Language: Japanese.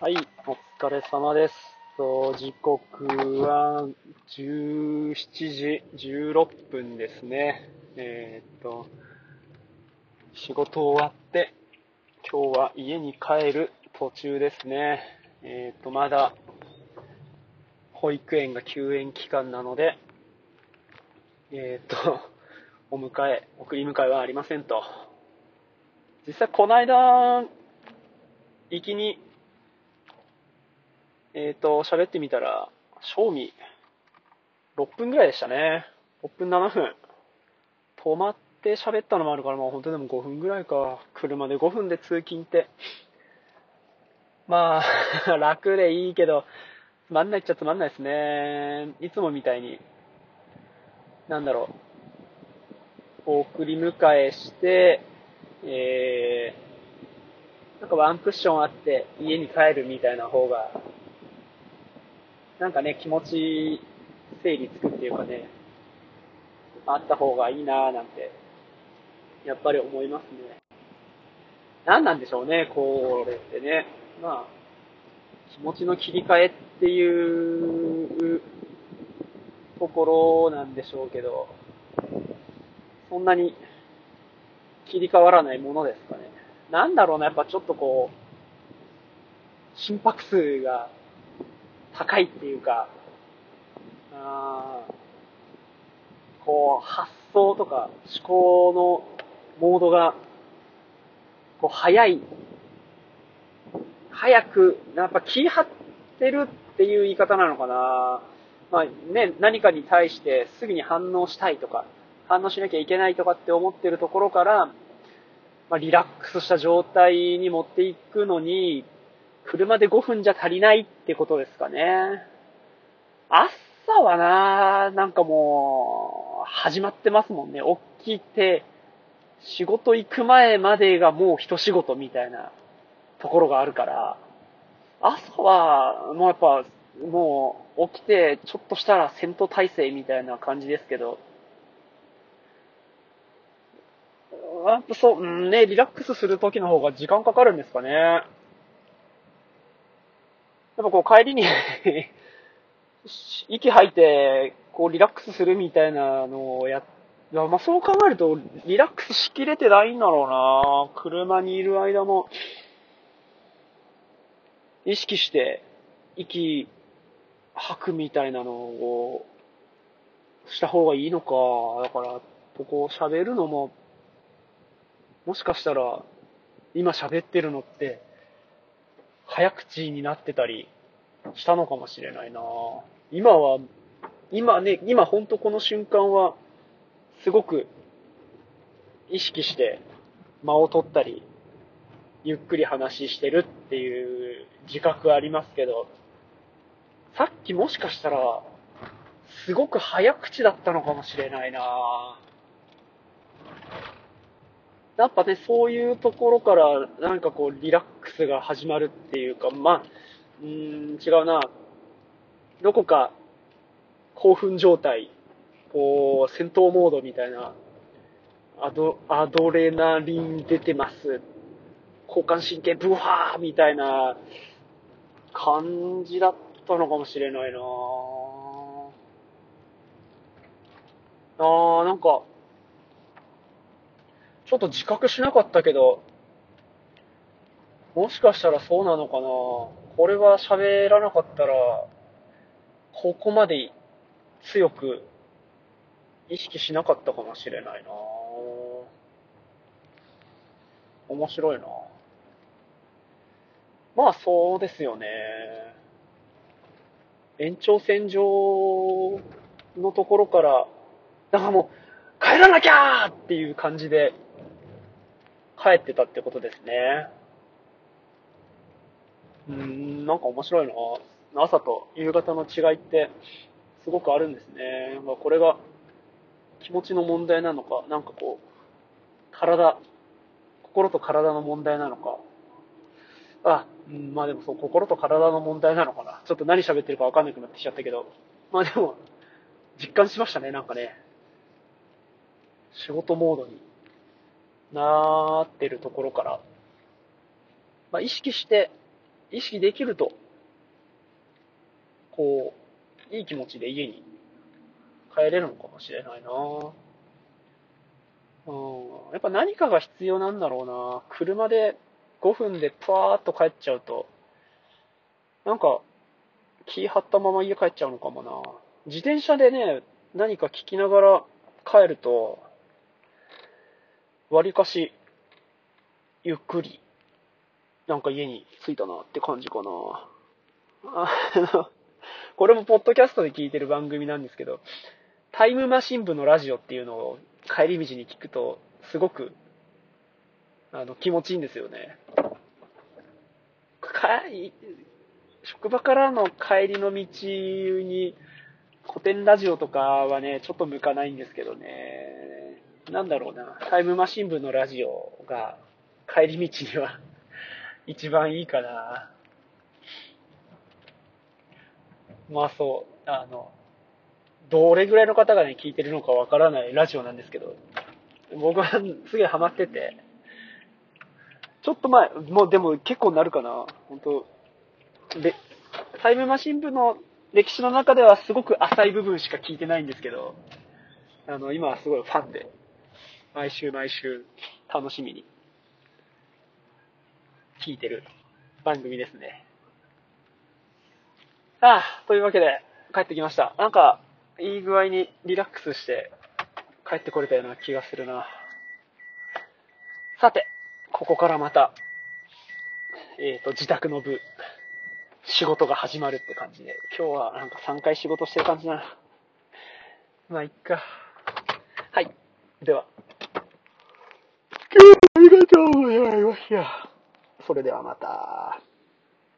はい、お疲れ様です。時刻は17時16分ですね。えーっと、仕事終わって、今日は家に帰る途中ですね。えーっと、まだ、保育園が休園期間なので、えーっと、お迎え、送り迎えはありませんと。実際この間、行きに、えっ、と、喋ってみたら、賞味、6分ぐらいでしたね。6分7分。止まって喋ったのもあるから、まあ本当にでも5分ぐらいか。車で5分で通勤って。まあ、楽でいいけど、つまんないっちゃつまんないですね。いつもみたいに、なんだろう。送り迎えして、えー、なんかワンクッションあって家に帰るみたいな方が、なんかね、気持ち整理つくっていうかね、あった方がいいなぁなんて、やっぱり思いますね。何なんでしょうね、これってね。まあ、気持ちの切り替えっていうところなんでしょうけど、そんなに切り替わらないものですかね。なんだろうな、やっぱちょっとこう、心拍数が高いっていうか、あこう、発想とか思考のモードが、こう、早い、早く、やっぱ気張ってるっていう言い方なのかな。まあね、何かに対してすぐに反応したいとか、反応しなきゃいけないとかって思ってるところから、まあ、リラックスした状態に持っていくのに、車で5分じゃ足りないってことですかね。朝はな、なんかもう、始まってますもんね。起きて、仕事行く前までがもう一仕事みたいなところがあるから、朝は、もうやっぱ、もう起きて、ちょっとしたら戦闘態勢みたいな感じですけど、やっぱそう、うんね、リラックスする時の方が時間かかるんですかね。やっぱこう帰りに 息吐いて、こうリラックスするみたいなのをや、まあそう考えると、リラックスしきれてないんだろうな車にいる間も、意識して、息吐くみたいなのを、した方がいいのか。だから、ここ喋るのも、もしかしたら、今喋ってるのって、早口になってたりしたのかもしれないな。今は、今ね、今ほんとこの瞬間は、すごく意識して間を取ったり、ゆっくり話してるっていう自覚ありますけど、さっきもしかしたら、すごく早口だったのかもしれないな。やっぱね、そういうところから、なんかこう、リラックスが始まるっていうか、まあ、うーん、違うな。どこか、興奮状態、こう、戦闘モードみたいな、アド、アドレナリン出てます。交感神経ブワーみたいな感じだったのかもしれないなぁあー、なんか、ちょっと自覚しなかったけど、もしかしたらそうなのかな。これは喋らなかったら、ここまで強く意識しなかったかもしれないな。面白いな。まあそうですよね。延長線上のところから、なんかもう、帰らなきゃーっていう感じで、帰ってたってことですね。うん、なんか面白いな朝と夕方の違いって、すごくあるんですね。まあ、これが、気持ちの問題なのか、なんかこう、体、心と体の問題なのか。あ、うん、まあでもそう、心と体の問題なのかな。ちょっと何喋ってるかわかんなくなってきちゃったけど。まあでも、実感しましたね、なんかね。仕事モードになーってるところから。まあ意識して意識できると、こう、いい気持ちで家に帰れるのかもしれないなうん。やっぱ何かが必要なんだろうな車で5分でパーッと帰っちゃうと、なんか、気張ったまま家帰っちゃうのかもな自転車でね、何か聞きながら帰ると、わりかし、ゆっくり、なんか家に着いたなって感じかな。あの、これもポッドキャストで聞いてる番組なんですけど、タイムマシン部のラジオっていうのを帰り道に聞くと、すごく、あの、気持ちいいんですよね。か職場からの帰りの道に、古典ラジオとかはね、ちょっと向かないんですけどね。なんだろうな。タイムマシン部のラジオが帰り道には一番いいかな。まあそう、あの、どれぐらいの方がね、聞いてるのかわからないラジオなんですけど、僕はすげえハマってて、ちょっと前、もうでも結構なるかな、本当で、タイムマシン部の歴史の中ではすごく浅い部分しか聞いてないんですけど、あの、今はすごいファンで、毎週毎週楽しみに聞いてる番組ですね。ああ、というわけで帰ってきました。なんか、いい具合にリラックスして帰ってこれたような気がするな。さて、ここからまた、えっ、ー、と、自宅の部、仕事が始まるって感じで、今日はなんか3回仕事してる感じだな。まあ、いっか。はい。では。今日はありがとうございました。それではまた。